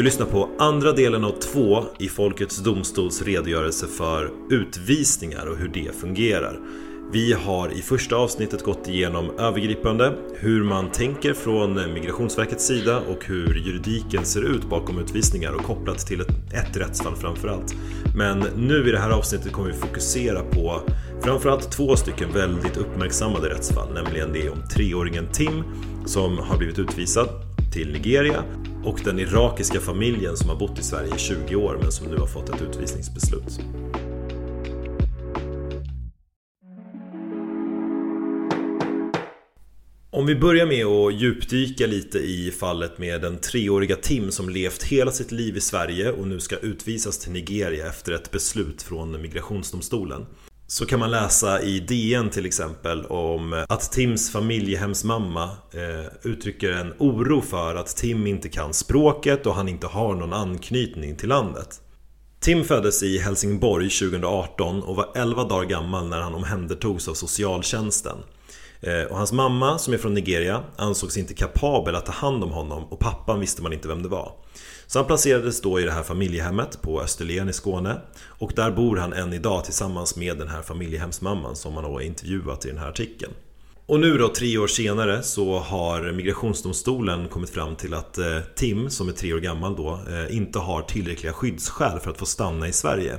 Du lyssnar på andra delen av två i Folkets Domstols redogörelse för utvisningar och hur det fungerar. Vi har i första avsnittet gått igenom övergripande hur man tänker från Migrationsverkets sida och hur juridiken ser ut bakom utvisningar och kopplat till ett, ett rättsfall framförallt. Men nu i det här avsnittet kommer vi fokusera på framförallt två stycken väldigt uppmärksammade rättsfall, nämligen det om treåringen Tim som har blivit utvisad till Nigeria och den irakiska familjen som har bott i Sverige i 20 år men som nu har fått ett utvisningsbeslut. Om vi börjar med att djupdyka lite i fallet med den treåriga Tim som levt hela sitt liv i Sverige och nu ska utvisas till Nigeria efter ett beslut från migrationsdomstolen så kan man läsa i DN till exempel om eh, att Tims familjehemsmamma eh, uttrycker en oro för att Tim inte kan språket och han inte har någon anknytning till landet. Tim föddes i Helsingborg 2018 och var 11 dagar gammal när han omhändertogs av socialtjänsten. Eh, och hans mamma, som är från Nigeria, ansågs inte kapabel att ta hand om honom och pappan visste man inte vem det var. Så han placerades då i det här familjehemmet på Österlen i Skåne och där bor han än idag tillsammans med den här familjehemsmamman som man har intervjuat i den här artikeln. Och nu då, tre år senare, så har migrationsdomstolen kommit fram till att eh, Tim, som är tre år gammal då, eh, inte har tillräckliga skyddsskäl för att få stanna i Sverige.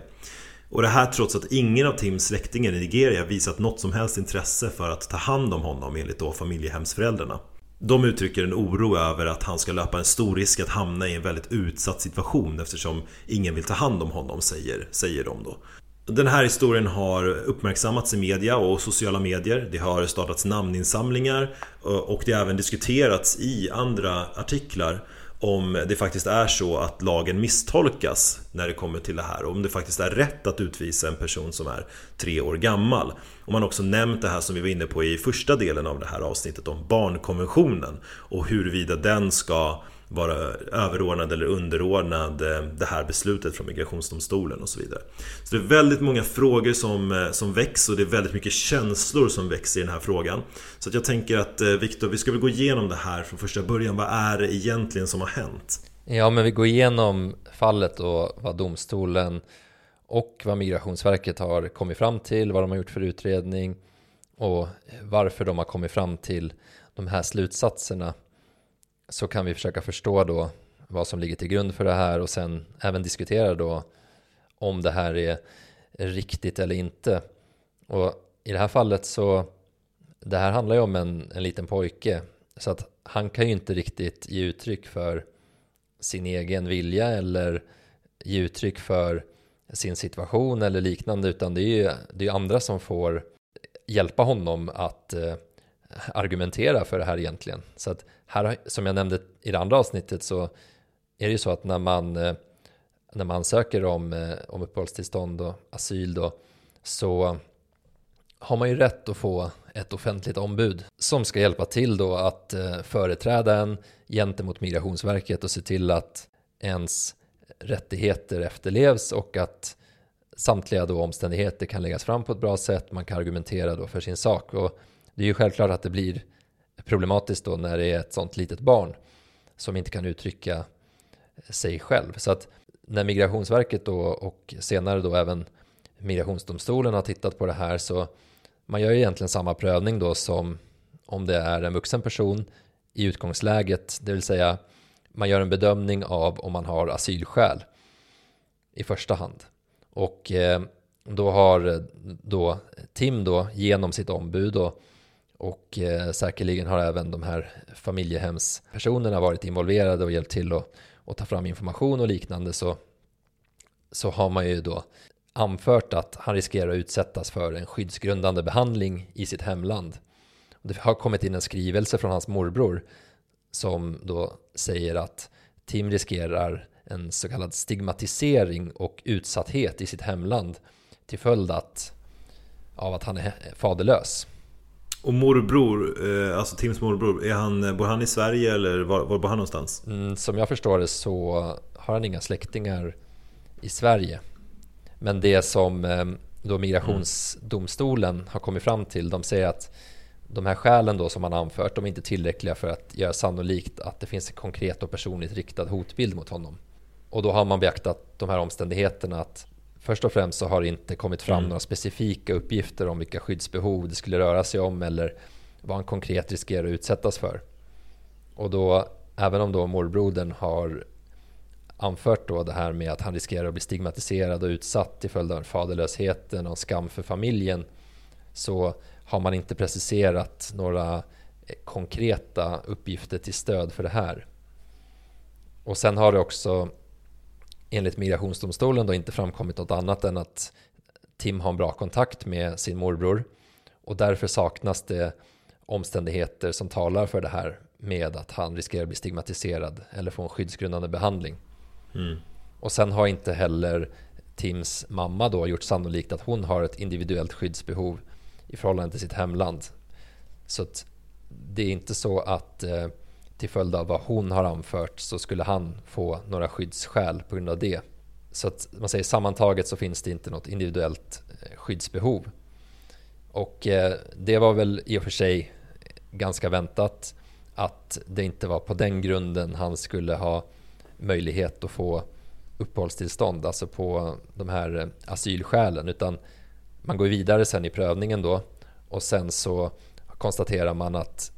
Och det här trots att ingen av Tims släktingar i Nigeria visat något som helst intresse för att ta hand om honom enligt då familjehemsföräldrarna. De uttrycker en oro över att han ska löpa en stor risk att hamna i en väldigt utsatt situation eftersom ingen vill ta hand om honom, säger, säger de då. Den här historien har uppmärksammats i media och sociala medier. Det har startats namninsamlingar eh, och det har även diskuterats i andra artiklar om det faktiskt är så att lagen misstolkas när det kommer till det här och om det faktiskt är rätt att utvisa en person som är tre år gammal. Och man har också nämnt det här som vi var inne på i första delen av det här avsnittet om barnkonventionen och huruvida den ska vara överordnad eller underordnad eh, det här beslutet från migrationsdomstolen och så vidare. Så det är väldigt många frågor som, eh, som väcks och det är väldigt mycket känslor som väcks i den här frågan. Så att jag tänker att eh, Viktor, vi ska väl gå igenom det här från första början. Vad är det egentligen som har hänt? Ja, men vi går igenom fallet och vad domstolen och vad Migrationsverket har kommit fram till, vad de har gjort för utredning och varför de har kommit fram till de här slutsatserna så kan vi försöka förstå då vad som ligger till grund för det här och sen även diskutera då om det här är riktigt eller inte. Och i det här fallet så det här handlar ju om en, en liten pojke så att han kan ju inte riktigt ge uttryck för sin egen vilja eller ge uttryck för sin situation eller liknande utan det är ju det är andra som får hjälpa honom att eh, argumentera för det här egentligen. Så att här, som jag nämnde i det andra avsnittet så är det ju så att när man, eh, när man söker om, eh, om uppehållstillstånd och asyl då så har man ju rätt att få ett offentligt ombud som ska hjälpa till då att eh, företräda en gentemot Migrationsverket och se till att ens rättigheter efterlevs och att samtliga då omständigheter kan läggas fram på ett bra sätt. Man kan argumentera då för sin sak och det är ju självklart att det blir problematiskt då när det är ett sånt litet barn som inte kan uttrycka sig själv. Så att när Migrationsverket då och senare då även Migrationsdomstolen har tittat på det här så man gör ju egentligen samma prövning då som om det är en vuxen person i utgångsläget, det vill säga man gör en bedömning av om man har asylskäl i första hand. Och eh, då har eh, då Tim då genom sitt ombud och och eh, säkerligen har även de här familjehemspersonerna varit involverade och hjälpt till att, att ta fram information och liknande så, så har man ju då anfört att han riskerar att utsättas för en skyddsgrundande behandling i sitt hemland. Det har kommit in en skrivelse från hans morbror som då säger att Tim riskerar en så kallad stigmatisering och utsatthet i sitt hemland till följd att, av att han är faderlös. Och morbror, eh, alltså Tims morbror, är han, bor han i Sverige eller var, var bor han någonstans? Mm, som jag förstår det så har han inga släktingar i Sverige. Men det som eh, då migrationsdomstolen har kommit fram till, de säger att de här skälen då som man anfört, de är inte tillräckliga för att göra sannolikt att det finns en konkret och personligt riktad hotbild mot honom. Och då har man beaktat de här omständigheterna att först och främst så har det inte kommit fram mm. några specifika uppgifter om vilka skyddsbehov det skulle röra sig om eller vad han konkret riskerar att utsättas för. Och då, även om då morbrodern har anfört då det här med att han riskerar att bli stigmatiserad och utsatt till följd av faderlösheten och skam för familjen så har man inte preciserat några konkreta uppgifter till stöd för det här. Och sen har det också enligt migrationsdomstolen då inte framkommit något annat än att Tim har en bra kontakt med sin morbror och därför saknas det omständigheter som talar för det här med att han riskerar att bli stigmatiserad eller få en skyddsgrundande behandling. Mm. Och sen har inte heller Tims mamma då gjort sannolikt att hon har ett individuellt skyddsbehov i förhållande till sitt hemland. Så att det är inte så att eh, till följd av vad hon har anfört så skulle han få några skyddsskäl på grund av det. Så att man säger sammantaget så finns det inte något individuellt eh, skyddsbehov. Och eh, det var väl i och för sig ganska väntat att det inte var på den grunden han skulle ha möjlighet att få uppehållstillstånd, alltså på de här eh, asylskälen, utan man går vidare sen i prövningen då och sen så konstaterar man att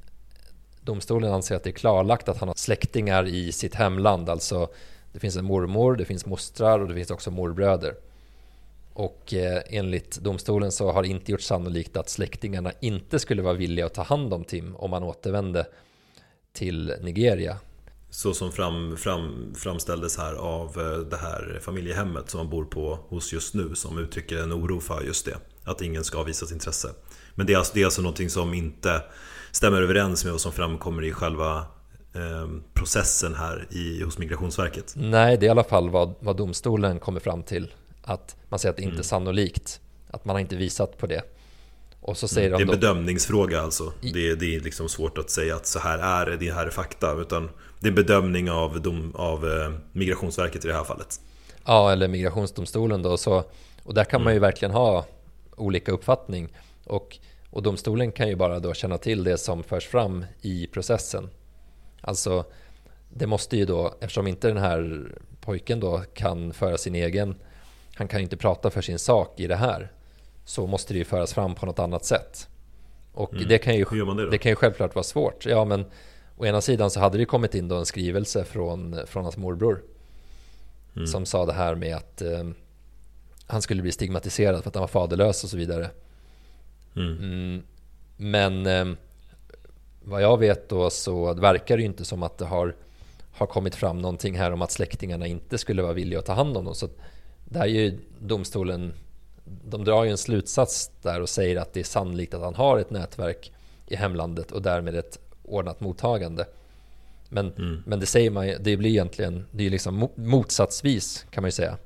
domstolen anser att det är klarlagt att han har släktingar i sitt hemland. Alltså det finns en mormor, det finns mostrar och det finns också morbröder. Och eh, enligt domstolen så har det inte gjort sannolikt att släktingarna inte skulle vara villiga att ta hand om Tim om han återvände till Nigeria. Så som fram, fram, framställdes här av eh, det här familjehemmet som han bor på hos just nu som uttrycker en oro för just det. Att ingen ska visas intresse. Men det är alltså, det är alltså någonting som inte stämmer överens med vad som framkommer i själva eh, processen här i, hos Migrationsverket. Nej, det är i alla fall vad, vad domstolen kommer fram till. Att man säger att det inte är mm. sannolikt. Att man har inte visat på det. Och så säger mm, det är en bedömningsfråga alltså. Det, det är liksom svårt att säga att så här är det, det här är fakta. Utan det är en bedömning av, dom, av eh, Migrationsverket i det här fallet. Ja, eller Migrationsdomstolen då. Så, och där kan mm. man ju mm. verkligen ha olika uppfattning. Och, och domstolen kan ju bara då känna till det som förs fram i processen. Alltså, det måste ju då, eftersom inte den här pojken då kan föra sin egen, han kan ju inte prata för sin sak i det här, så måste det ju föras fram på något annat sätt. Och mm. det, kan ju, det, det, kan ju självklart vara svårt. Ja, men å ena sidan så hade det kommit in då en skrivelse från, från hans morbror mm. som sa det här med att eh, han skulle bli stigmatiserad för att han var faderlös och så vidare. Mm. Mm, men eh, vad jag vet då så verkar det ju inte som att det har, har kommit fram någonting här om att släktingarna inte skulle vara villiga att ta hand om dem. Så där är ju domstolen, de drar ju en slutsats där och säger att det är sannolikt att han har ett nätverk i hemlandet och därmed ett ordnat mottagande. Men, mm. men det säger man det blir egentligen, det är liksom motsatsvis kan man ju säga.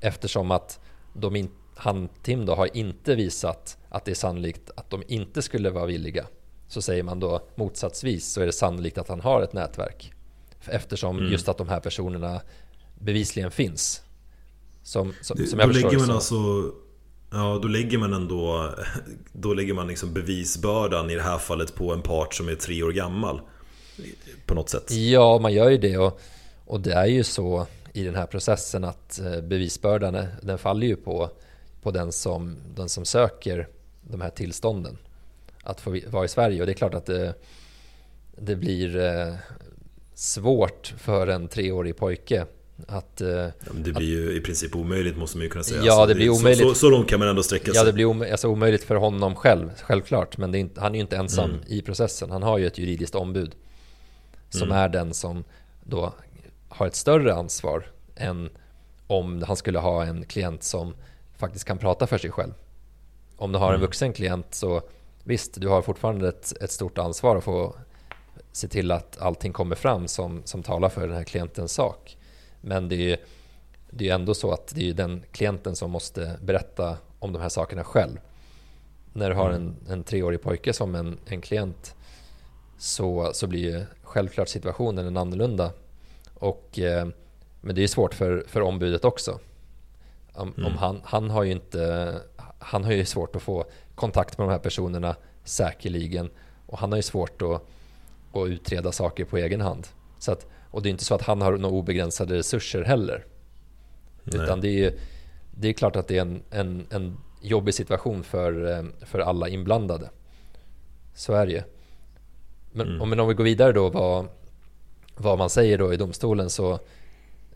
Eftersom att de in, han, Tim då, har inte visat att det är sannolikt att de inte skulle vara villiga. Så säger man då motsatsvis så är det sannolikt att han har ett nätverk. Eftersom mm. just att de här personerna bevisligen finns. Som, som, som jag då lägger man så. alltså Ja, då lägger man ändå Då lägger man liksom bevisbördan i det här fallet på en part som är tre år gammal På något sätt Ja, man gör ju det och, och det är ju så i den här processen att eh, bevisbördan den faller ju på, på den, som, den som söker de här tillstånden att få vara i Sverige och det är klart att det, det blir eh, svårt för en treårig pojke att, eh, ja, det blir ju i princip omöjligt måste man ju kunna säga. Ja, alltså, det blir omöjligt. Så, så, så, långt kan man ändå sträcka sig. Ja, det blir om, alltså, omöjligt för honom själv, självklart. Men inte, han är ju inte ensam mm. i processen. Han har ju ett juridiskt ombud. Som mm. är den som då har ett större ansvar än om han skulle ha en klient som faktiskt kan prata för sig själv. Om du har en mm. vuxen klient så visst, du har fortfarande ett, ett stort ansvar att få se till att allting kommer fram som, som talar för den här klientens sak. Men det är det är ändå så att det är den klienten som måste berätta om de här sakerna själv. När du har mm. en, en treårig pojke som en, en klient så, så blir ju självklart situationen en annorlunda. Och, eh, men det är svårt för, för ombudet också. Om, mm. om, han, han har ju inte han har ju svårt att få kontakt med de här personerna säkerligen. Och han har ju svårt att, att utreda saker på egen hand. Så att, och det är inte så att han har några obegränsade resurser heller. Nej. Utan det är, det är klart att det är en, en, en jobbig situation för, eh, för alla inblandade. Så är det ju. Men, mm. men om vi går vidare då vad, vad man säger då i domstolen så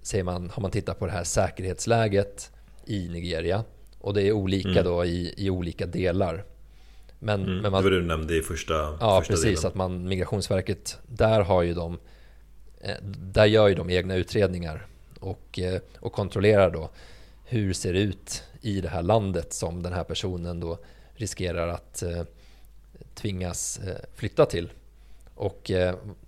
säger man, har man tittat på det här säkerhetsläget i Nigeria och det är olika mm. då i, i olika delar. Men, mm. men man, det var det du nämnde i första Ja, första precis. Delen. Att man, Migrationsverket, där har ju de eh, där gör ju de egna utredningar och, eh, och kontrollerar då hur ser det ut i det här landet som den här personen då riskerar att eh, tvingas flytta till. Och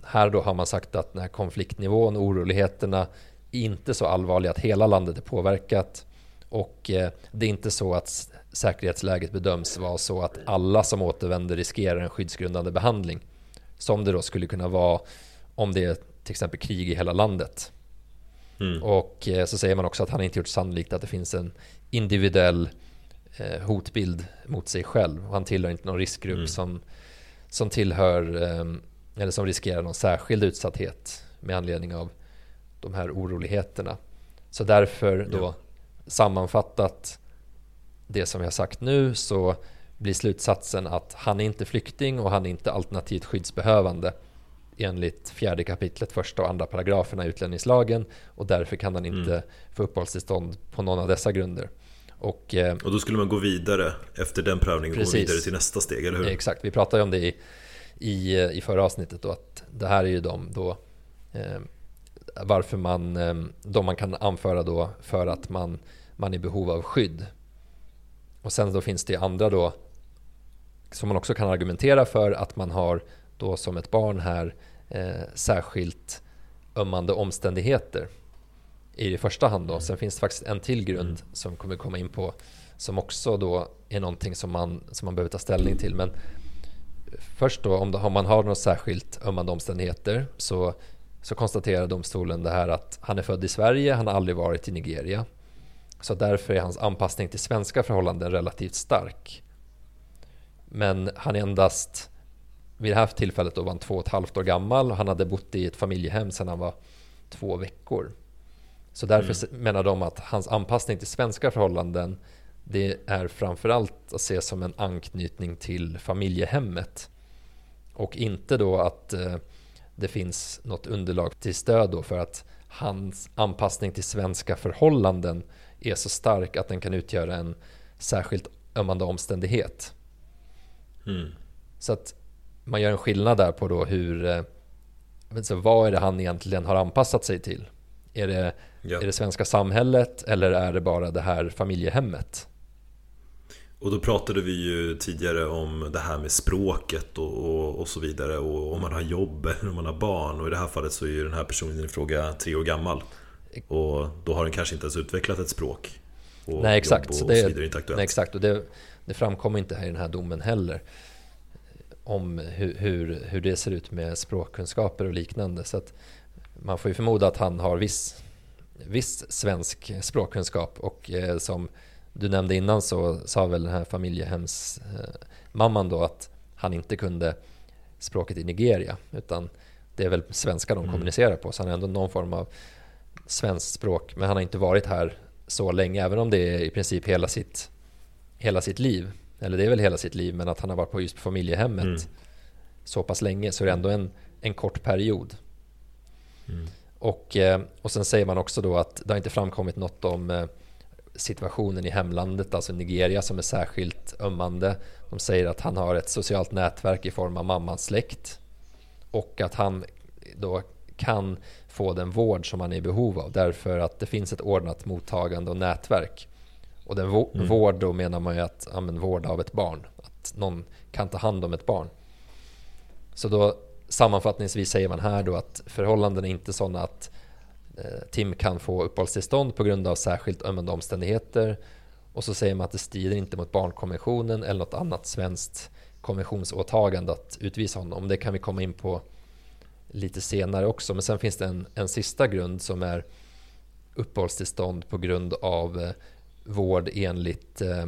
här då har man sagt att den här konfliktnivån och oroligheterna är inte så allvarliga att hela landet är påverkat och eh, det är inte så att säkerhetsläget bedöms vara så att alla som återvänder riskerar en skyddsgrundande behandling. Som det då skulle kunna vara om det är till exempel krig i hela landet. Mm. Och eh, så säger man också att han inte gjort sannolikt att det finns en individuell eh, hotbild mot sig själv. Han tillhör inte någon riskgrupp mm. som, som tillhör eller som riskerar någon särskild utsatthet med anledning av de här oroligheterna. Så därför då sammanfattat det som jag sagt nu så blir slutsatsen att han är inte flykting och han är inte alternativt skyddsbehövande enligt fjärde kapitlet första och andra paragraferna i utlänningslagen och därför kan han inte mm. få uppehållstillstånd på någon av dessa grunder. Och, eh, och då skulle man gå vidare efter den prövningen precis, gå vidare till nästa steg, eller hur? Exakt, vi pratade om det i, i, i förra avsnittet då att det här är ju de då eh, varför man, eh, de man kan anföra då för att man man är i behov av skydd. Och sen då finns det andra då som man också kan argumentera för att man har då som ett barn här eh, särskilt ömmande omständigheter i första hand då. Sen finns det faktiskt en till grund mm. som kommer komma in på som också då är någonting som man, som man behöver ta ställning till. Men först då om, om man har något särskilt ömmande omständigheter så, så konstaterar domstolen det här att han är född i Sverige, han har aldrig varit i Nigeria. Så därför är hans anpassning till svenska förhållanden relativt stark. Men han är endast, vid det här tillfället då var han två och ett halvt år gammal och han hade bott i ett familjehem sedan han var två veckor. Så därför mm. menar de att hans anpassning till svenska förhållanden det är framförallt att se som en anknytning till familjehemmet. Och inte då att eh, det finns något underlag till stöd då för att hans anpassning till svenska förhållanden är så stark att den kan utgöra en särskilt ömmande omständighet. Mm. Så att man gör en skillnad där på då hur, eh, så vad är det han egentligen har anpassat sig till? Är det, ja. är det svenska samhället eller är det bara det här familjehemmet? Och då pratade vi ju tidigare om det här med språket och, och, och, så vidare och om man har jobb eller om man har barn och i det här fallet så är ju den här personen i fråga tre år gammal. Och då har den kanske inte ens utvecklat ett språk. Och nej exakt, och så det, är inte aktuellt. Nej, exakt. Och det, det framkommer inte här i den här domen heller. Om hur, hur, hur det ser ut med språkkunskaper och liknande. Så att man får ju förmoda att han har viss, viss svensk språkkunskap. Och eh, som du nämnde innan så sa väl den här familjehemsmamman eh, då att han inte kunde språket i Nigeria. Utan det är väl svenska de mm. kommunicerar på. Så han har ändå någon form av svenskt språk men han har inte varit här så länge även om det är i princip hela sitt, hela sitt liv. Eller det är väl hela sitt liv men att han har varit på just på familjehemmet mm. så pass länge så är det ändå en, en kort period. Mm. Och, eh, och sen säger man också då att det har inte framkommit något om eh, situationen i hemlandet, alltså Nigeria som är särskilt ömmande. De säger att han har ett socialt nätverk i form av mammans släkt och att han då kan få den vård som man är i behov av därför att det finns ett ordnat mottagande och nätverk. Och den mm. vård då menar man ju att, ja, men vård av ett barn, att någon kan ta hand om ett barn. Så då sammanfattningsvis säger man här då att förhållanden är inte sådana att Tim kan få uppehållstillstånd på grund av särskilt ömmande omständigheter och så säger man att det strider inte mot barnkonventionen eller något annat svenskt konventionsåtagande att utvisa honom. Det kan vi komma in på lite senare också. Men sen finns det en, en sista grund som är uppehållstillstånd på grund av eh, vård enligt eh,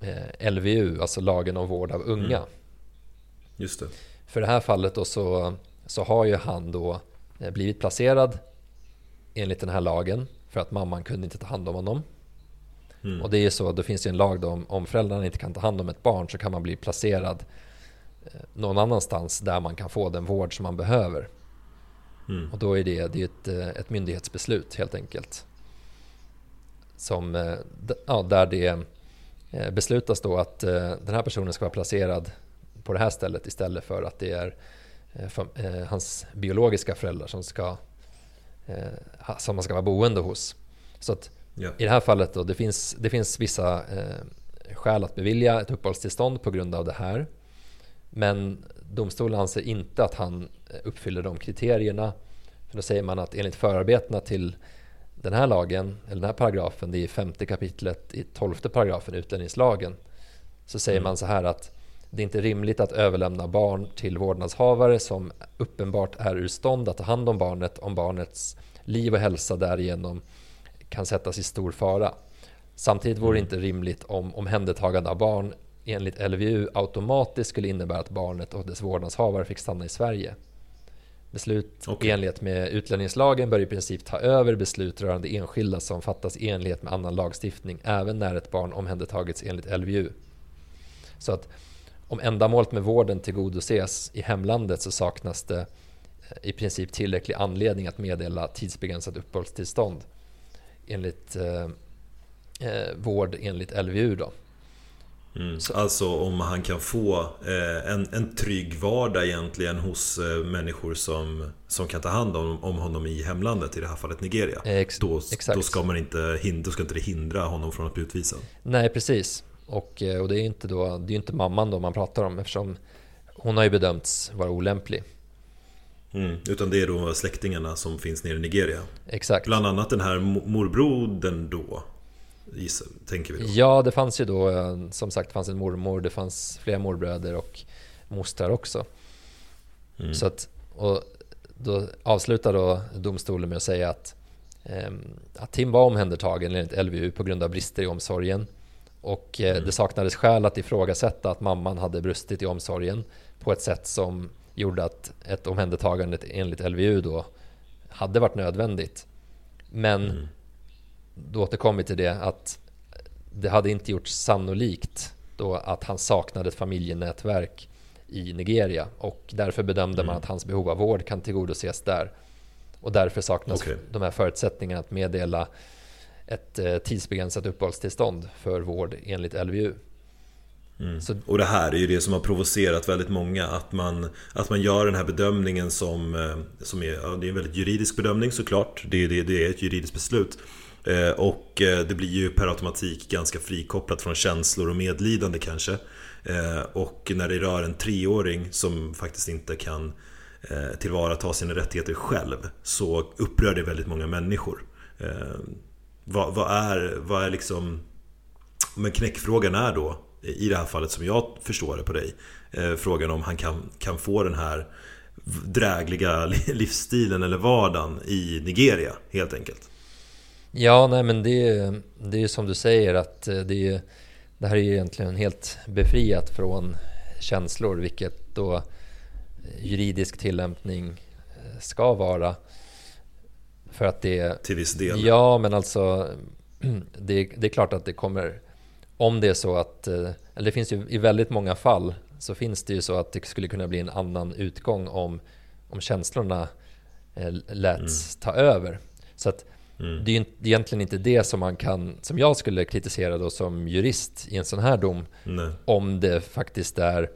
eh LVU, alltså lagen om vård av unga. Mm. Just det. För det här fallet då så, så har ju han då eh, blivit placerad enligt den här lagen för att mamman kunde inte ta hand om honom. Mm. Och det är ju så, det finns ju en lag då om, om föräldrarna inte kan ta hand om ett barn så kan man bli placerad eh, någon annanstans där man kan få den vård som man behöver. Mm. Och då är det, det är ett, eh, ett myndighetsbeslut helt enkelt. Som, eh, ja, där det beslutas då att den här personen ska vara placerad på det här stället istället för att det är hans biologiska föräldrar som, ska, som man ska vara boende hos. Så att Ja. I det här fallet då, det finns, det finns vissa eh, skäl att bevilja ett uppehållstillstånd på grund av det här. Men domstolen anser inte att han uppfyller de kriterierna. För då säger man att enligt förarbetena till den här lagen, eller den här paragrafen, det är femte kapitlet i tolfte paragrafen utlänningslagen. Så säger mm. man så här att det är inte rimligt att överlämna barn till vårdnadshavare som uppenbart är ur stånd att ta hand om barnet om barnets liv och hälsa därigenom kan sättas i stor fara. Samtidigt vore det inte rimligt om omhändertagande av barn enligt LVU automatiskt skulle innebära att barnet och dess vårdnadshavare fick stanna i Sverige. Beslut okay. i enlighet med utlänningslagen bör i princip ta över beslut rörande enskilda som fattas i enlighet med annan lagstiftning, även när ett barn omhändertagits enligt LVU. Så att om ändamålet med vården tillgodoses i hemlandet så saknas det eh, i princip tillräcklig anledning att meddela tidsbegränsat uppehållstillstånd enligt eh, eh, vård enligt LVU. Då. Mm. Alltså om han kan få eh, en, en trygg vardag egentligen hos eh, människor som, som kan ta hand om, om honom i hemlandet, i det här fallet Nigeria. Ex då, då, ska man inte, då ska inte det hindra honom från att bli utvisad. Nej, precis. Och, eh, och det är ju inte, då, det är inte mamman då man pratar om eftersom hon har ju bedömts vara olämplig. Mm, utan det är då släktingarna som finns nere i Nigeria. Exakt. Bland annat den här morbrodern då. Tänker vi då. Ja, det fanns ju då eh, som sagt fanns en mormor, det fanns flera morbröder och mostrar också. Mm. Så att, och då avslutar då domstolen med att säga att, eh, att Tim var omhändertagen enligt LVU på grund av brister i omsorgen. Och eh, mm. det saknades skäl att ifrågasätta att mamman hade brustit i omsorgen på ett sätt som gjorde att ett omhändertagande enligt LVU då hade varit nödvändigt. Men mm. då återkom vi till det att det hade inte gjorts sannolikt då att han saknade ett familjenätverk i Nigeria och därför bedömde mm. man att hans behov av vård kan tillgodoses där. Och därför saknas okay. de här förutsättningarna att meddela ett eh, tidsbegränsat uppehållstillstånd för vård enligt LVU. Mm. Och det här är ju det som har provocerat väldigt många Att man, att man gör den här bedömningen som, eh, som är, ja, det är en väldigt juridisk bedömning såklart Det, det, det är ett juridiskt beslut eh, Och det blir ju per automatik ganska frikopplat från känslor och medlidande kanske Och när det rör en treåring som faktiskt inte kan tillvarata sina rättigheter själv Så upprör det väldigt många människor vad, vad, är, vad är liksom Men knäckfrågan är då i det här fallet som jag förstår det på dig eh, Frågan om han kan, kan få den här drägliga livsstilen eller vardagen i Nigeria helt enkelt Ja, nej men det är, det är som du säger att eh, det, det här är ju egentligen helt befriat från känslor vilket då eh, juridisk tillämpning eh, ska vara. För att det... Till viss del? Ja, men alltså det, det är klart att det kommer om det är så att, eh, eller det finns ju i väldigt många fall så finns det ju så att det skulle kunna bli en annan utgång om, om känslorna eh, läts mm. ta över. Så att mm. det är ju egentligen inte det som man kan, som jag skulle kritisera då som jurist i en sån här dom. Nej. Om det faktiskt är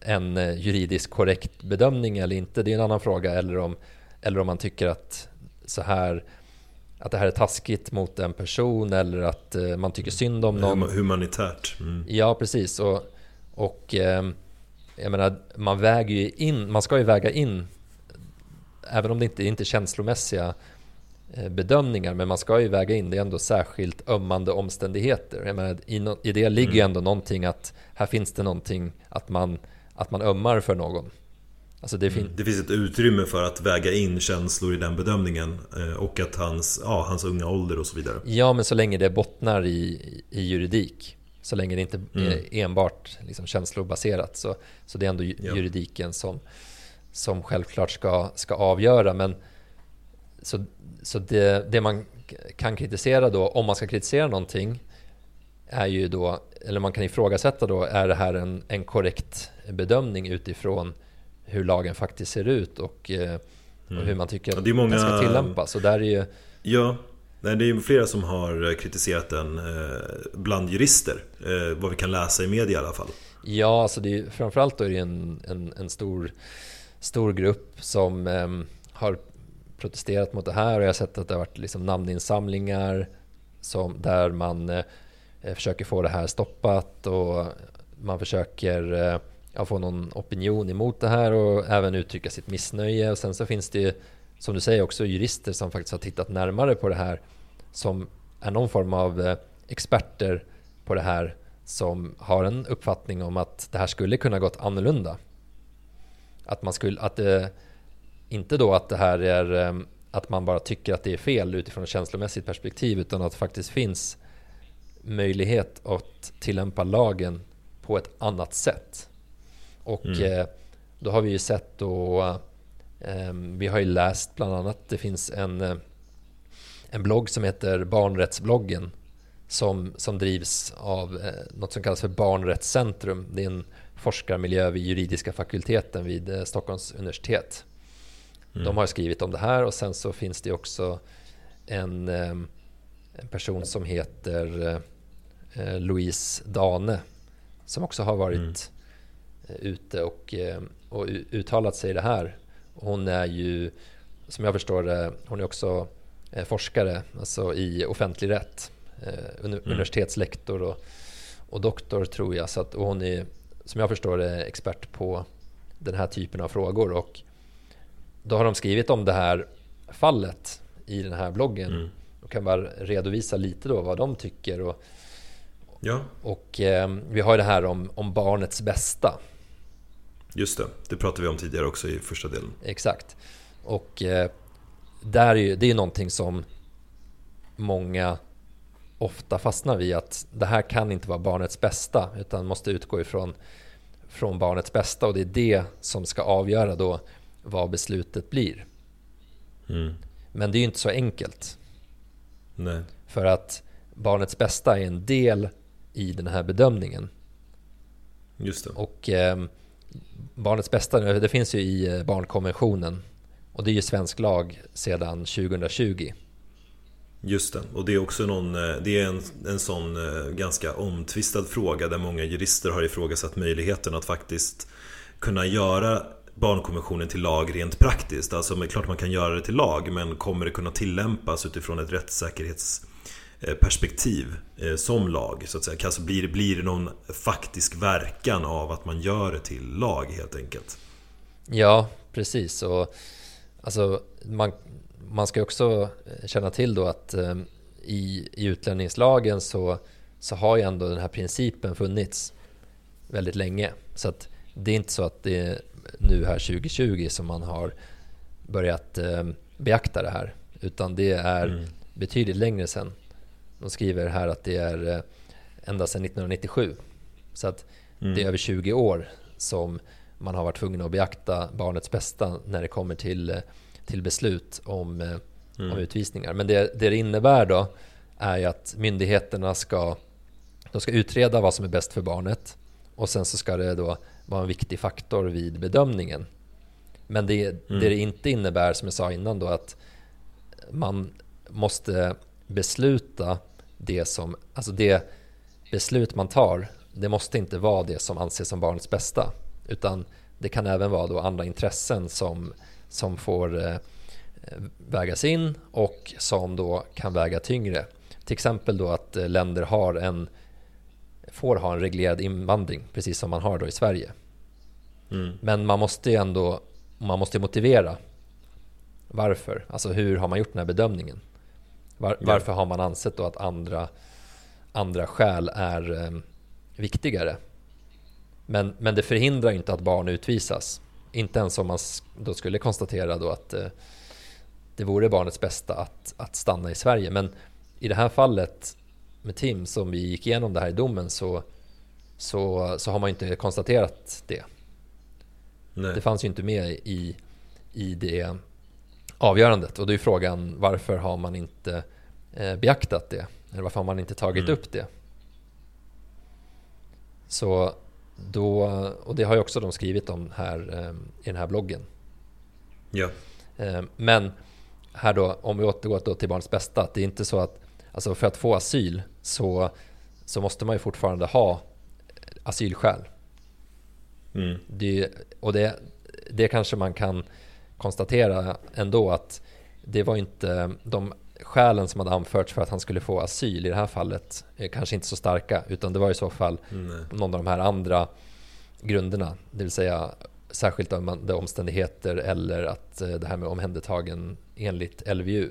en eh, juridiskt korrekt bedömning eller inte. Det är en annan fråga. Eller om, eller om man tycker att så här att det här är taskigt mot en person eller att eh, man tycker synd om någon. Humanitärt. Mm. Ja, precis. Och, och eh, jag menar, man väger ju in, man ska ju väga in, även om det inte, inte är känslomässiga eh, bedömningar men man ska ju väga in det är ändå särskilt ömmande omständigheter. Jag menar, i, no, I det ligger ju mm. ändå någonting att här finns det någonting att man, att man ömmar för någon. Alltså det, fin- mm. det finns ett utrymme för att väga in känslor i den bedömningen eh, och att hans, ja, hans unga ålder och så vidare. Ja, men så länge det bottnar i, i juridik. Så länge det inte mm. är enbart liksom känslobaserat. Så, så det är ändå juridiken som, som självklart ska, ska avgöra. Men så, så det, det man kan kritisera då, om man ska kritisera någonting, är ju då, eller man kan ifrågasätta då, är det här en, en korrekt bedömning utifrån hur lagen faktiskt ser ut och, mm. och hur man tycker att många... den ska tillämpas. Och där är ju... Ja, Nej, det är flera som har kritiserat den eh, bland jurister. Eh, vad vi kan läsa i media i alla fall. Ja, alltså det är, framförallt då är det en, en, en stor, stor grupp som eh, har protesterat mot det här och jag har sett att det har varit liksom namninsamlingar som, där man eh, försöker få det här stoppat och man försöker eh, ja, få någon opinion emot det här och även uttrycka sitt missnöje. Och sen så finns det ju, som du säger, också jurister som faktiskt har tittat närmare på det här som är någon form av eh, experter på det här som har en uppfattning om att det här skulle kunna gått annorlunda. Att man skulle, att det, inte då att det här är eh, att man bara tycker att det är fel utifrån ett känslomässigt perspektiv utan att det faktiskt finns möjlighet att tillämpa lagen på ett annat sätt. Och mm. eh, då har vi ju sett då, eh, vi har ju läst bland annat, det finns en, eh, en blogg som heter Barnrättsbloggen som, som drivs av eh, något som kallas för Barnrättscentrum. Det är en forskarmiljö vid juridiska fakulteten vid Stockholms universitet. Mm. De har skrivit om det här och sen så finns det också en, ehm, en person som heter Louise Dane som också har varit mm. Ute och, eh, och uttalat sig i det här. Hon är ju, som jag förstår det, hon är också eh, forskare alltså i offentlig rätt. Mm. Universitetslektor och, och doktor tror jag. Så att, och hon är, som jag förstår det, expert på den här typen av frågor. Och då har de skrivit om det här fallet i den här bloggen. Mm. Och kan bara redovisa lite då vad de tycker. Och, ja. och eh, vi har det här om, om barnets bästa. Just det, det pratade vi om tidigare också i första delen. Exakt. Och eh, där är ju, det är någonting som många ofta fastnar vid att det här kan inte vara barnets bästa utan måste utgå ifrån från barnets bästa och det är det som ska avgöra då vad beslutet blir. Mm. Men det är ju inte så enkelt. Nej. För att barnets bästa är en del i den här bedömningen. Just det. Och eh, barnets bästa, det finns ju i eh, barnkonventionen och det är ju svensk lag sedan 2020. Just det, och det är också någon, eh, det är en, en sån eh, ganska omtvistad fråga där många jurister har ifrågasatt möjligheten att faktiskt kunna göra barnkonventionen till lag rent praktiskt. Alltså klart man kan göra det till lag men kommer det kunna tillämpas utifrån ett rättssäkerhets perspektiv eh, som lag. Så att säga. Alltså blir, blir det någon faktisk verkan av att man gör det till lag helt enkelt? Ja, precis. Och, alltså, man, man ska också känna till då att eh, i, i utlänningslagen så, så har ju ändå den här principen funnits väldigt länge. Så att det är inte så att det är nu här 2020 som man har börjat eh, beakta det här. Utan det är mm. betydligt längre sedan. De skriver här att det är eh, ända sedan 1997. Så att mm. det är över 20 år som man har varit tvungen att beakta barnets bästa när det kommer till, eh, till beslut om, eh, mm. om utvisningar. Men det, det det innebär då är ju att myndigheterna ska, de ska utreda vad som är bäst för barnet och sen så ska det då vara en viktig faktor vid bedömningen. Men det, mm. det det inte innebär, som jag sa innan då, att man måste besluta det som, alltså det beslut man tar, det måste inte vara det som anses som barnets bästa. Utan det kan även vara då andra intressen som, som får eh, vägas in och som då kan väga tyngre. Till exempel då att eh, länder har en, får ha en reglerad invandring, precis som man har då i Sverige. Mm. Men man måste ju ändå man måste motivera varför. Alltså hur har man gjort den här bedömningen? Var. Varför har man ansett då att andra, andra skäl är eh, viktigare? Men, men det förhindrar inte att barn utvisas. Inte ens om man då skulle konstatera då att eh, det vore barnets bästa att, att stanna i Sverige. Men i det här fallet med Tim som vi gick igenom det här i domen så, så, så har man inte konstaterat det. Nej. Det fanns ju inte med i, i det avgörandet och då är frågan varför har man inte eh, beaktat det? Eller varför har man inte tagit mm. upp det? Så då, och det har ju också de skrivit om här eh, i den här bloggen. Ja. Eh, men här då, om vi återgår då till barnets bästa, det är inte så att alltså för att få asyl så, så måste man ju fortfarande ha asylskäl. Mm. Det, och det, det kanske man kan konstatera ändå att det var inte de skälen som hade anförts för att han skulle få asyl i det här fallet kanske inte så starka utan det var i så fall mm. någon av de här andra grunderna, det vill säga särskilt ömmande omständigheter eller att eh, det här med omhändertagen enligt LVU.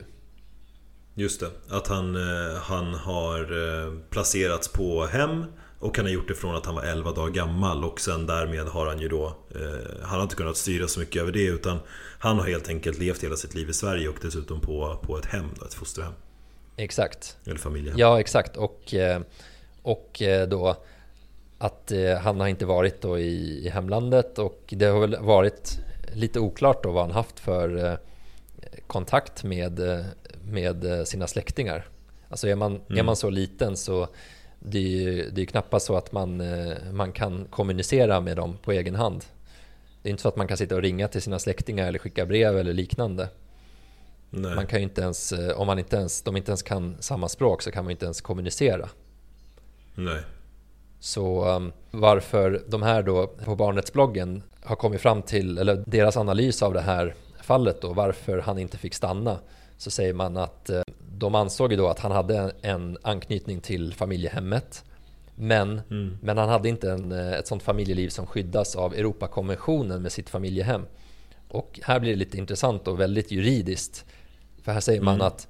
Just det, att han, eh, han har eh, placerats på hem och han har gjort det från att han var 11 dagar gammal. Och sen därmed har han ju då eh, Han har inte kunnat styra så mycket över det utan Han har helt enkelt levt hela sitt liv i Sverige och dessutom på, på ett hem, då, ett fosterhem. Exakt. Eller familjehem. Ja exakt. Och, och då Att han har inte varit då i, i hemlandet. Och det har väl varit lite oklart då vad han haft för kontakt med, med sina släktingar. Alltså är man, mm. är man så liten så det är ju det är knappast så att man, eh, man kan kommunicera med dem på egen hand. Det är inte så att man kan sitta och ringa till sina släktingar eller skicka brev eller liknande. Nej. Man kan ju inte ens, eh, om man inte ens, de inte ens kan samma språk så kan man inte ens kommunicera. Nej. Så um, varför de här då på Barnets-bloggen har kommit fram till, eller deras analys av det här fallet då, varför han inte fick stanna, så säger man att uh, de ansåg ju då att han hade en anknytning till familjehemmet. Men, mm. men han hade inte en, eh, ett sånt familjeliv som skyddas av Europakonventionen med sitt familjehem. Och här blir det lite intressant och väldigt juridiskt. För här säger man mm. att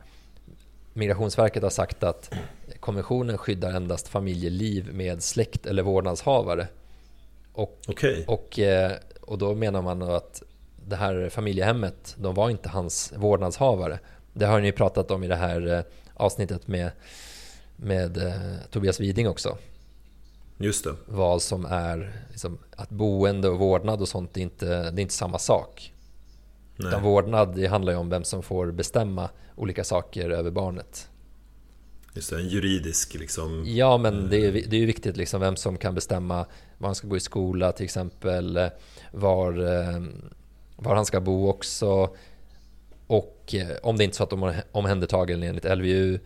Migrationsverket har sagt att konventionen skyddar endast familjeliv med släkt eller vårdnadshavare. Och, okay. och, eh, och då menar man att det här familjehemmet, de var inte hans vårdnadshavare. Det har ni pratat om i det här eh, avsnittet med, med eh, Tobias Widing också. Just det. Vad som är liksom, att boende och vårdnad och sånt är inte, det är inte samma sak. Nej. Utan vårdnad det handlar ju om vem som får bestämma olika saker över barnet. Just det, en juridisk liksom. Ja, men det är, det är ju viktigt liksom vem som kan bestämma var han ska gå i skola till exempel. Var, eh, var han ska bo också. Och eh, om det inte är så att de är omhändertagen enligt LVU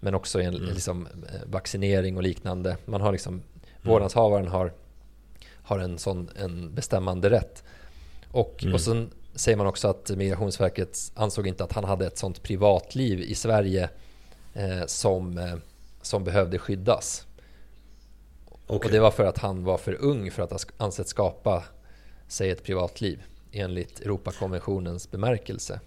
men också en, mm. liksom, eh, vaccinering och liknande. Man har liksom, mm. vårdnadshavaren har, har en sån en bestämmande rätt. Och, mm. och sen säger man också att Migrationsverket ansåg inte att han hade ett sånt privatliv i Sverige eh, som, eh, som behövde skyddas. Okay. Och det var för att han var för ung för att ansett skapa sig ett privatliv enligt Europakonventionens bemärkelse.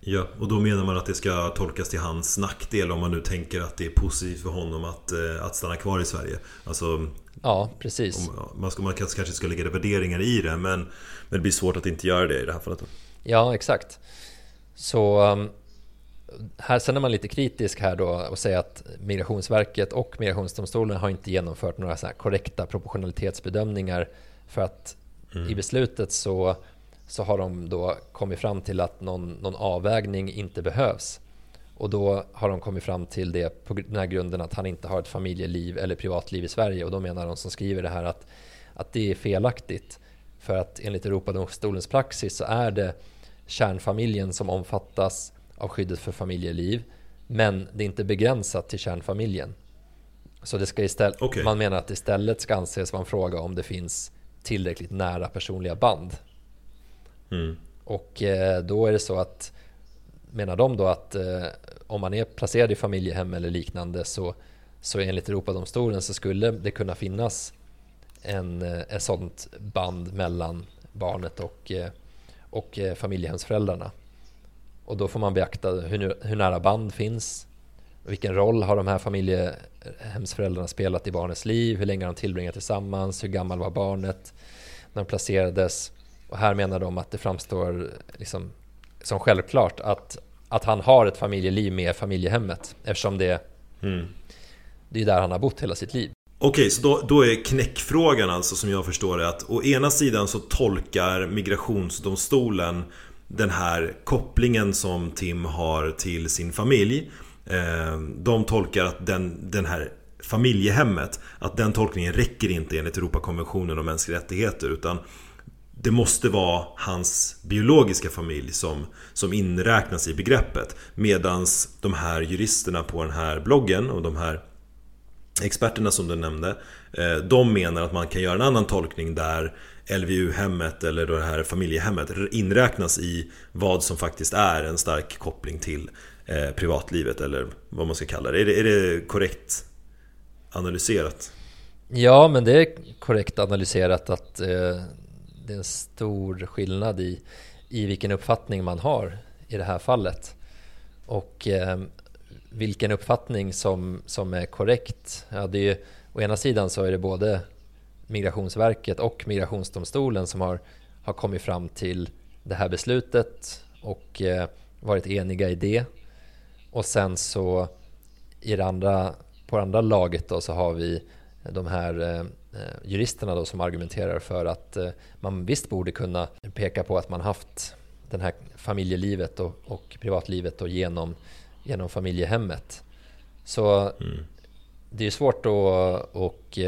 Ja, och då menar man att det ska tolkas till hans nackdel om man nu tänker att det är positivt för honom att, eh, att stanna kvar i Sverige. Alltså, ja, precis. Om, man, ska, man kanske ska lägga värderingar i det, men, men det blir svårt att inte göra det i det här fallet. Ja, exakt. Så um, här, sen är man lite kritisk här då och säger att Migrationsverket och Migrationsdomstolen har inte genomfört några så korrekta proportionalitetsbedömningar för att mm. i beslutet så så har de då kommit fram till att någon, någon avvägning inte behövs. Och då har de kommit fram till det på den här grunden att han inte har ett familjeliv eller privatliv i Sverige. Och då menar de som skriver det här att, att det är felaktigt. För att enligt Europadomstolens praxis så är det kärnfamiljen som omfattas av skyddet för familjeliv. Men det är inte begränsat till kärnfamiljen. Så det ska istället, okay. man menar att istället ska anses vara en fråga om det finns tillräckligt nära personliga band Mm. Och eh, då är det så att menar de då att eh, om man är placerad i familjehem eller liknande så, så enligt Europadomstolen så skulle det kunna finnas en, eh, ett sådant band mellan barnet och, eh, och familjehemsföräldrarna. Och då får man beakta hur, hur nära band finns. Vilken roll har de här familjehemsföräldrarna spelat i barnets liv? Hur länge har de tillbringat tillsammans? Hur gammal var barnet när de placerades? Och här menar de att det framstår liksom som självklart att, att han har ett familjeliv med familjehemmet eftersom det, mm. det är där han har bott hela sitt liv. Okej, så då, då, är knäckfrågan alltså som jag förstår det att å ena sidan så tolkar migrationsdomstolen den här kopplingen som Tim har till sin familj eh, De tolkar att den, den här familjehemmet Att den tolkningen räcker inte enligt Europakonventionen om mänskliga rättigheter utan det måste vara hans biologiska familj som, som inräknas i begreppet. Medans de här juristerna på den här bloggen och de här experterna som du nämnde eh, De menar att man kan göra en annan tolkning där LVU-hemmet eller det här familjehemmet inräknas i vad som faktiskt är en stark koppling till eh, privatlivet eller vad man ska kalla det. Är det, är det korrekt analyserat? Ja, men det är korrekt analyserat att eh, det är en stor skillnad i, i vilken uppfattning man har i det här fallet. Och eh, vilken uppfattning som, som är korrekt. Ja, det är ju, å ena sidan så är det både Migrationsverket och Migrationsdomstolen som har, har kommit fram till det här beslutet och eh, varit eniga i det. Och sen så i det andra, på det andra laget då så har vi de här eh, juristerna då som argumenterar för att eh, man visst borde kunna peka på att man haft det här familjelivet och, och privatlivet och genom, genom familjehemmet. Så mm. det är svårt att och,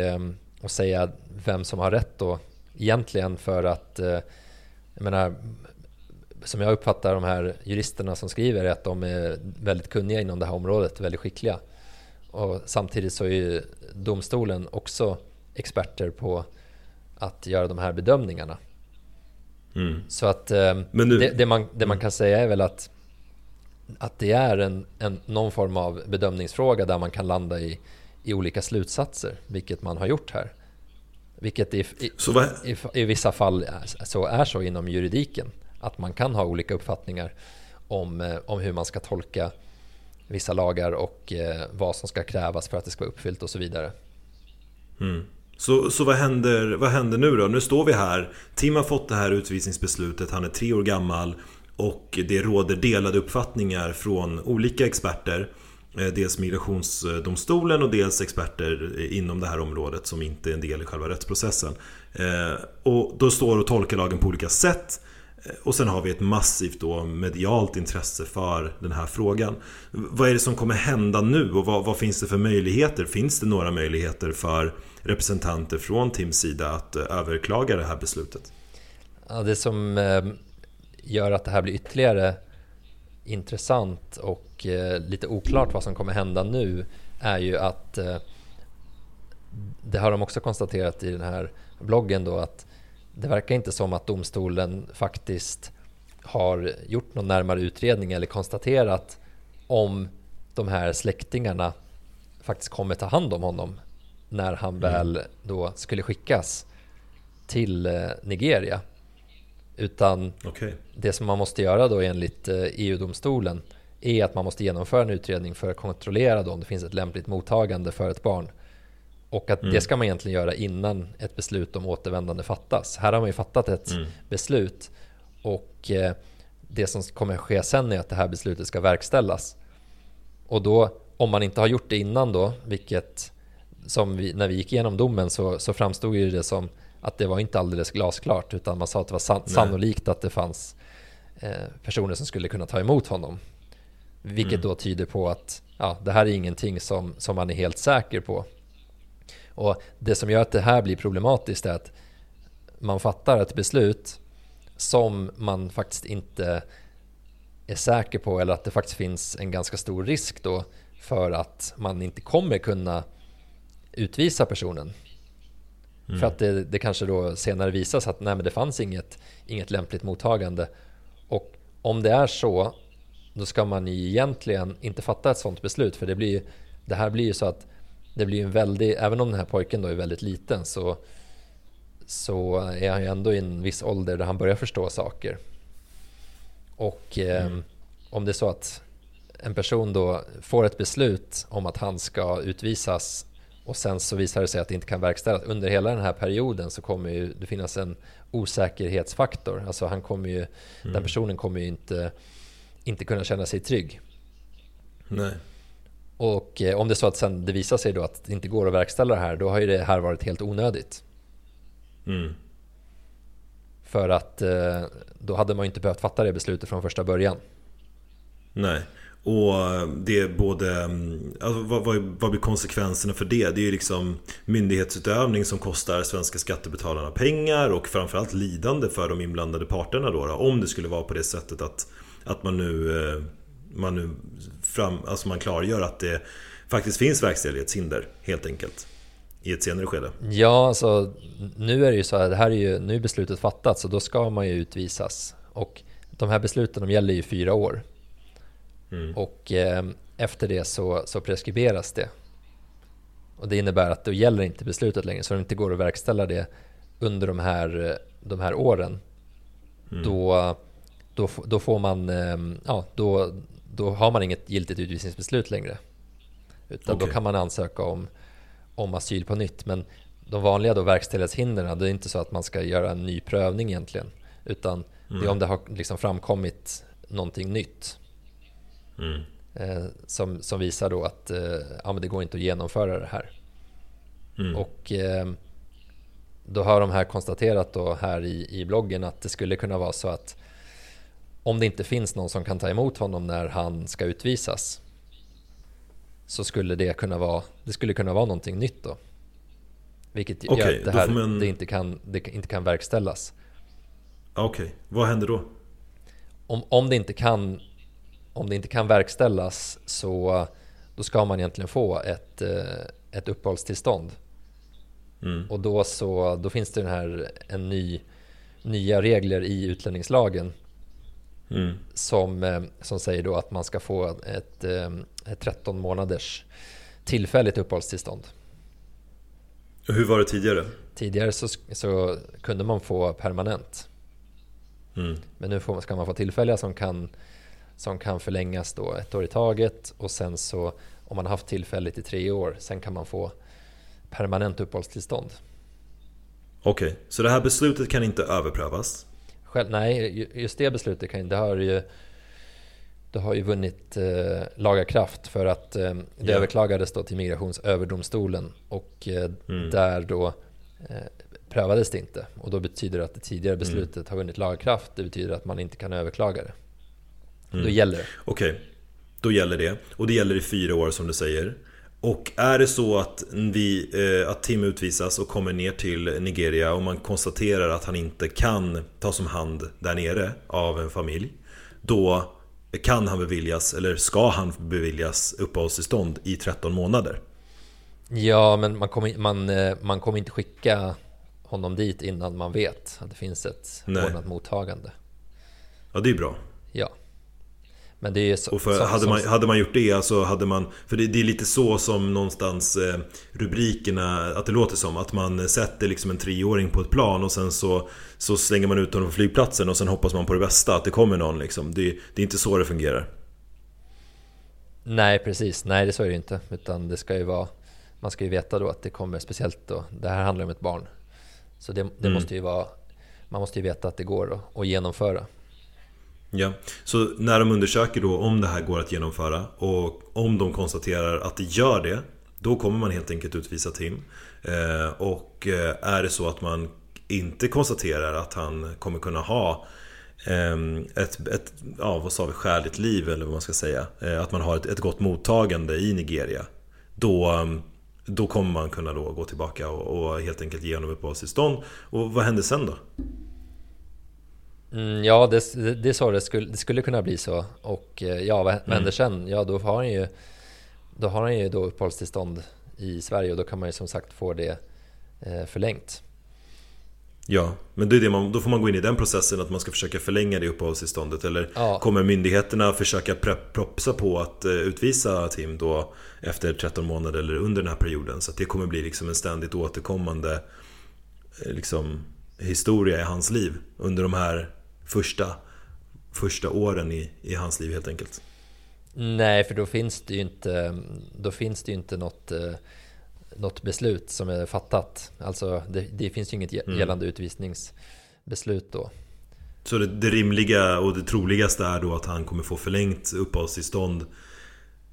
och säga vem som har rätt då egentligen för att eh, jag menar, som jag uppfattar de här juristerna som skriver är att de är väldigt kunniga inom det här området, väldigt skickliga. Och samtidigt så är ju domstolen också experter på att göra de här bedömningarna. Mm. Så att eh, nu... det, det, man, det man kan säga är väl att, att det är en, en, någon form av bedömningsfråga där man kan landa i, i olika slutsatser, vilket man har gjort här. Vilket i, i, i, i, vissa fall så är så inom juridiken. Att man kan ha olika uppfattningar om, eh, om hur man ska tolka vissa lagar och eh, vad som ska krävas för att det ska vara uppfyllt och så vidare. Mm. Så, så vad, händer, vad händer nu då? Nu står vi här. Tim har fått det här utvisningsbeslutet. Han är tre år gammal. Och det råder delade uppfattningar från olika experter. Eh, dels migrationsdomstolen och dels experter inom det här området som inte är en del i själva rättsprocessen. Eh, och då står och tolkar lagen på olika sätt. Eh, och sen har vi ett massivt då medialt intresse för den här frågan. Vad är det som kommer hända nu och vad, vad, finns det för möjligheter? Finns det några möjligheter för representanter från Tims sida att eh, överklaga det här beslutet? Ja, det som eh, gör att det här blir ytterligare intressant och eh, lite oklart vad som kommer hända nu är ju att det har de också konstaterat i den här bloggen då att det verkar inte som att domstolen faktiskt har gjort någon närmare utredning eller konstaterat om de här släktingarna faktiskt kommer ta hand om honom när han mm. väl då skulle skickas till eh, Nigeria. Utan okay. det som man måste göra då enligt EU-domstolen eh, e är att man måste genomföra en utredning för att kontrollera då om det finns ett lämpligt mottagande för ett barn. Och att mm. det ska man egentligen göra innan ett beslut om återvändande fattas. Här har man ju fattat ett mm. beslut och eh, det som kommer ske sen är att det här beslutet ska verkställas. Och då, om man inte har gjort det innan då, vilket som vi, när vi gick igenom domen så, så framstod ju det som att det var inte alldeles glasklart utan man sa att det var san sannolikt att det fanns eh, personer som skulle kunna ta emot honom. Vilket mm. då tyder på att ja, det här är ingenting som, som man är helt säker på. Och det som gör att det här blir problematiskt är att man fattar ett beslut som man faktiskt inte är säker på eller att det faktiskt finns en ganska stor risk då för att man inte kommer kunna utvisa personen. Mm. För att det, det, kanske då senare visas att nej, men det fanns inget, inget lämpligt mottagande. Och om det är så, då ska man ju egentligen inte fatta ett sådant beslut. För det, blir, det här blir ju så att det blir en väldig, även om den här pojken då är väldigt liten så, så är han ju ändå i en viss ålder där han börjar förstå saker. Och eh, mm. om det är så att en person då får ett beslut om att han ska utvisas och sen så visar det sig att det inte kan verkställas. Under hela den här perioden så kommer ju det finnas en osäkerhetsfaktor. Alltså han kommer ju, mm. den personen kommer ju inte, inte kunna känna sig trygg. Nej. Och eh, om det är så att sen det visar sig då att det inte går att verkställa det här, då har ju det här varit helt onödigt. Mm. För att eh, då hade man ju inte behövt fatta det beslutet från första början. Nej, och det är både... Mm, alltså vad, vad, vad blir konsekvenserna för det? Det är ju liksom myndighetsutövning som kostar svenska skattebetalarna pengar och framförallt lidande för de inblandade parterna då, då om det skulle vara på det sättet att, att man nu, eh, man nu fram, alltså man klargör att det faktiskt finns verkställighetshinder helt enkelt i ett senare skede. Ja, alltså nu är det ju så här, det här är ju, nu är beslutet fattat så då ska man ju utvisas. Och de här besluten de gäller ju fyra år. Mm. Och eh, efter det så, så preskriberas det. Och det innebär att då gäller inte beslutet längre, så det inte går att verkställa det under de här, de här åren. Mm. Då, då, då får man, eh, ja, då, då har man inget giltigt utvisningsbeslut längre. Utan okay. då kan man ansöka om, om asyl på nytt. Men de vanliga då verkställighetshindren, det är inte så att man ska göra en ny prövning egentligen. Utan mm. det är om det har liksom framkommit någonting nytt. Mm. Eh, som, som visar då att eh, ja, det går inte att genomföra det här. Mm. Och eh, då har de här konstaterat då här i, i bloggen att det skulle kunna vara så att om det inte finns någon som kan ta emot honom när han ska utvisas så skulle det kunna vara, det skulle kunna vara någonting nytt då. Vilket okay, gör att det här man... det inte, kan, det inte kan verkställas. Okej, okay. vad händer då? Om, om det inte kan om det inte kan verkställas så då ska man egentligen få ett, eh, ett uppehållstillstånd. Mm. Och då, så, då finns det den här, en ny, nya regler i utlänningslagen mm. som, eh, som säger då att man ska få ett, eh, ett 13 månaders tillfälligt uppehållstillstånd. Hur var det tidigare? Tidigare så, så kunde man få permanent. Mm. Men nu får, ska man få tillfälliga som kan som kan förlängas då ett år i taget och sen så om man har haft tillfälligt i tre år, sen kan man få permanent uppehållstillstånd. Okej, okay, så det här beslutet kan inte överprövas? Själv, nej, just det beslutet kan det har ju det har ju vunnit eh, laga kraft för att eh, det yeah. överklagades då till Migrationsöverdomstolen och eh, mm. där då eh, prövades det inte. Och då betyder det att det tidigare mm. beslutet mm. har vunnit laga kraft. Det betyder att man inte kan överklaga det. Mm. Då gäller det. Okej, okay. då gäller det. Och det gäller i fyra år som du säger. Och är det så att, vi, eh, att Tim utvisas och kommer ner till Nigeria och man konstaterar att han inte kan tas om hand där nere av en familj. Då kan han beviljas, eller ska han beviljas uppehållstillstånd i 13 månader. Ja, men man kommer, man, eh, man kommer inte skicka honom dit innan man vet att det finns ett ordnat mottagande. Ja, det är bra. Men det är så, och för, som, hade, som, man, hade man gjort det, alltså hade man... För det, det är lite så som någonstans eh, rubrikerna, att det låter som. Att man sätter liksom en treåring på ett plan och sen så, så slänger man ut honom på flygplatsen och sen hoppas man på det bästa, att det kommer någon liksom. Det, det är inte så det fungerar. Nej, precis. Nej, det så är det inte. Utan det ska ju vara... Man ska ju veta då att det kommer, speciellt då, det här handlar om ett barn. Så det, det mm. måste ju vara... Man måste ju veta att det går att genomföra. Ja, så när de undersöker då om det här går att genomföra och om de konstaterar att det gör det Då kommer man helt enkelt utvisa Tim. Eh, och eh, är det så att man inte konstaterar att han kommer kunna ha ehm, ett, ett ja, vad sa vi, skäligt liv eller vad man ska säga eh, Att man har ett, ett gott mottagande i Nigeria Då, ehm, då kommer man kunna då gå tillbaka och, och helt enkelt ge honom uppehållstillstånd. Och vad händer sen då? Mm, ja, det, det, det, så det skulle, det skulle kunna bli så. Och eh, ja, vad händer mm. sen? Ja, då har han ju, då har han ju då uppehållstillstånd i Sverige och då kan man ju som sagt få det eh, förlängt. Ja, men det är det man, då får man gå in i den processen att man ska försöka förlänga det uppehållstillståndet Eller ja. kommer myndigheterna försöka propsa på att eh, utvisa Tim då efter 13 månader eller under den här perioden Så att det kommer bli liksom en ständigt återkommande liksom, historia i hans liv under de här första första åren i, i hans liv helt enkelt. Nej, för då finns det ju inte, då finns det ju inte något, eh, något beslut som är fattat. Alltså det, det finns ju inget mm. gällande mm. utvisningsbeslut då. Så det, det, rimliga och det troligaste är då att han kommer få förlängt uppehållstillstånd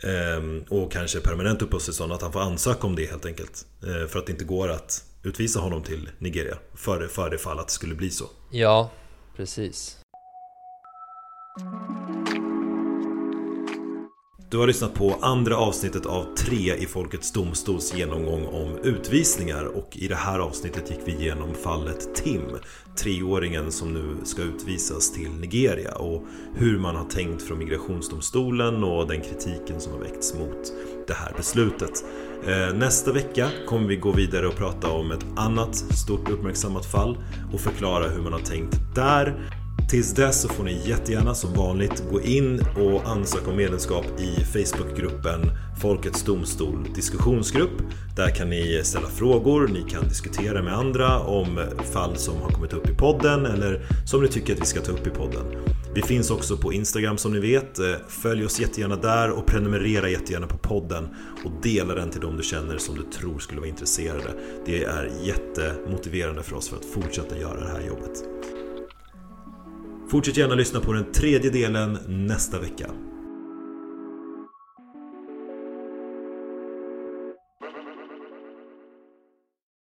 eh, och kanske permanent uppehållstillstånd, att han får ansöka om det helt enkelt. Eh, för att det inte går att utvisa honom till Nigeria för, för det fall att det skulle bli så. Ja, precis. Du har lyssnat på andra avsnittet av tre i Folkets Domstols genomgång om utvisningar och i det här avsnittet gick vi igenom fallet Tim, treåringen som nu ska utvisas till Nigeria och hur man har tänkt från migrationsdomstolen och den kritiken som har väckts mot det här beslutet. Eh, nästa vecka kommer vi gå vidare och prata om ett annat stort uppmärksammat fall och förklara hur man har tänkt där Tills dess så får ni jättegärna som vanligt gå in och ansöka om medlemskap i Facebookgruppen Folkets Domstol diskussionsgrupp. Där kan ni ställa frågor, ni kan diskutera med andra om fall som har kommit upp i podden eller som ni tycker att vi ska ta upp i podden. Vi finns också på Instagram som ni vet. Följ oss jättegärna där och prenumerera jättegärna på podden och dela den till de du känner som du tror skulle vara intresserade. Det är jättemotiverande för oss för att fortsätta göra det här jobbet. Fortsätt gärna lyssna på den tredje delen nästa vecka.